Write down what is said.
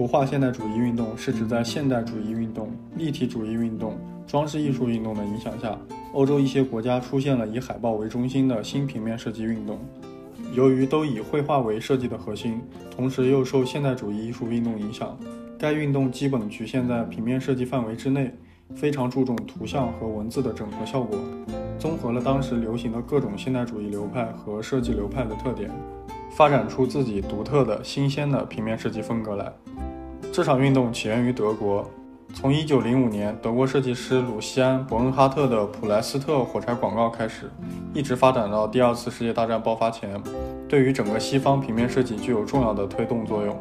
图画现代主义运动是指在现代主义运动、立体主义运动、装饰艺术运动的影响下，欧洲一些国家出现了以海报为中心的新平面设计运动。由于都以绘画为设计的核心，同时又受现代主义艺术运动影响，该运动基本局限在平面设计范围之内，非常注重图像和文字的整合效果，综合了当时流行的各种现代主义流派和设计流派的特点。发展出自己独特的新鲜的平面设计风格来。这场运动起源于德国，从1905年德国设计师鲁西安·伯恩哈特的普莱斯特火柴广告开始，一直发展到第二次世界大战爆发前，对于整个西方平面设计具有重要的推动作用。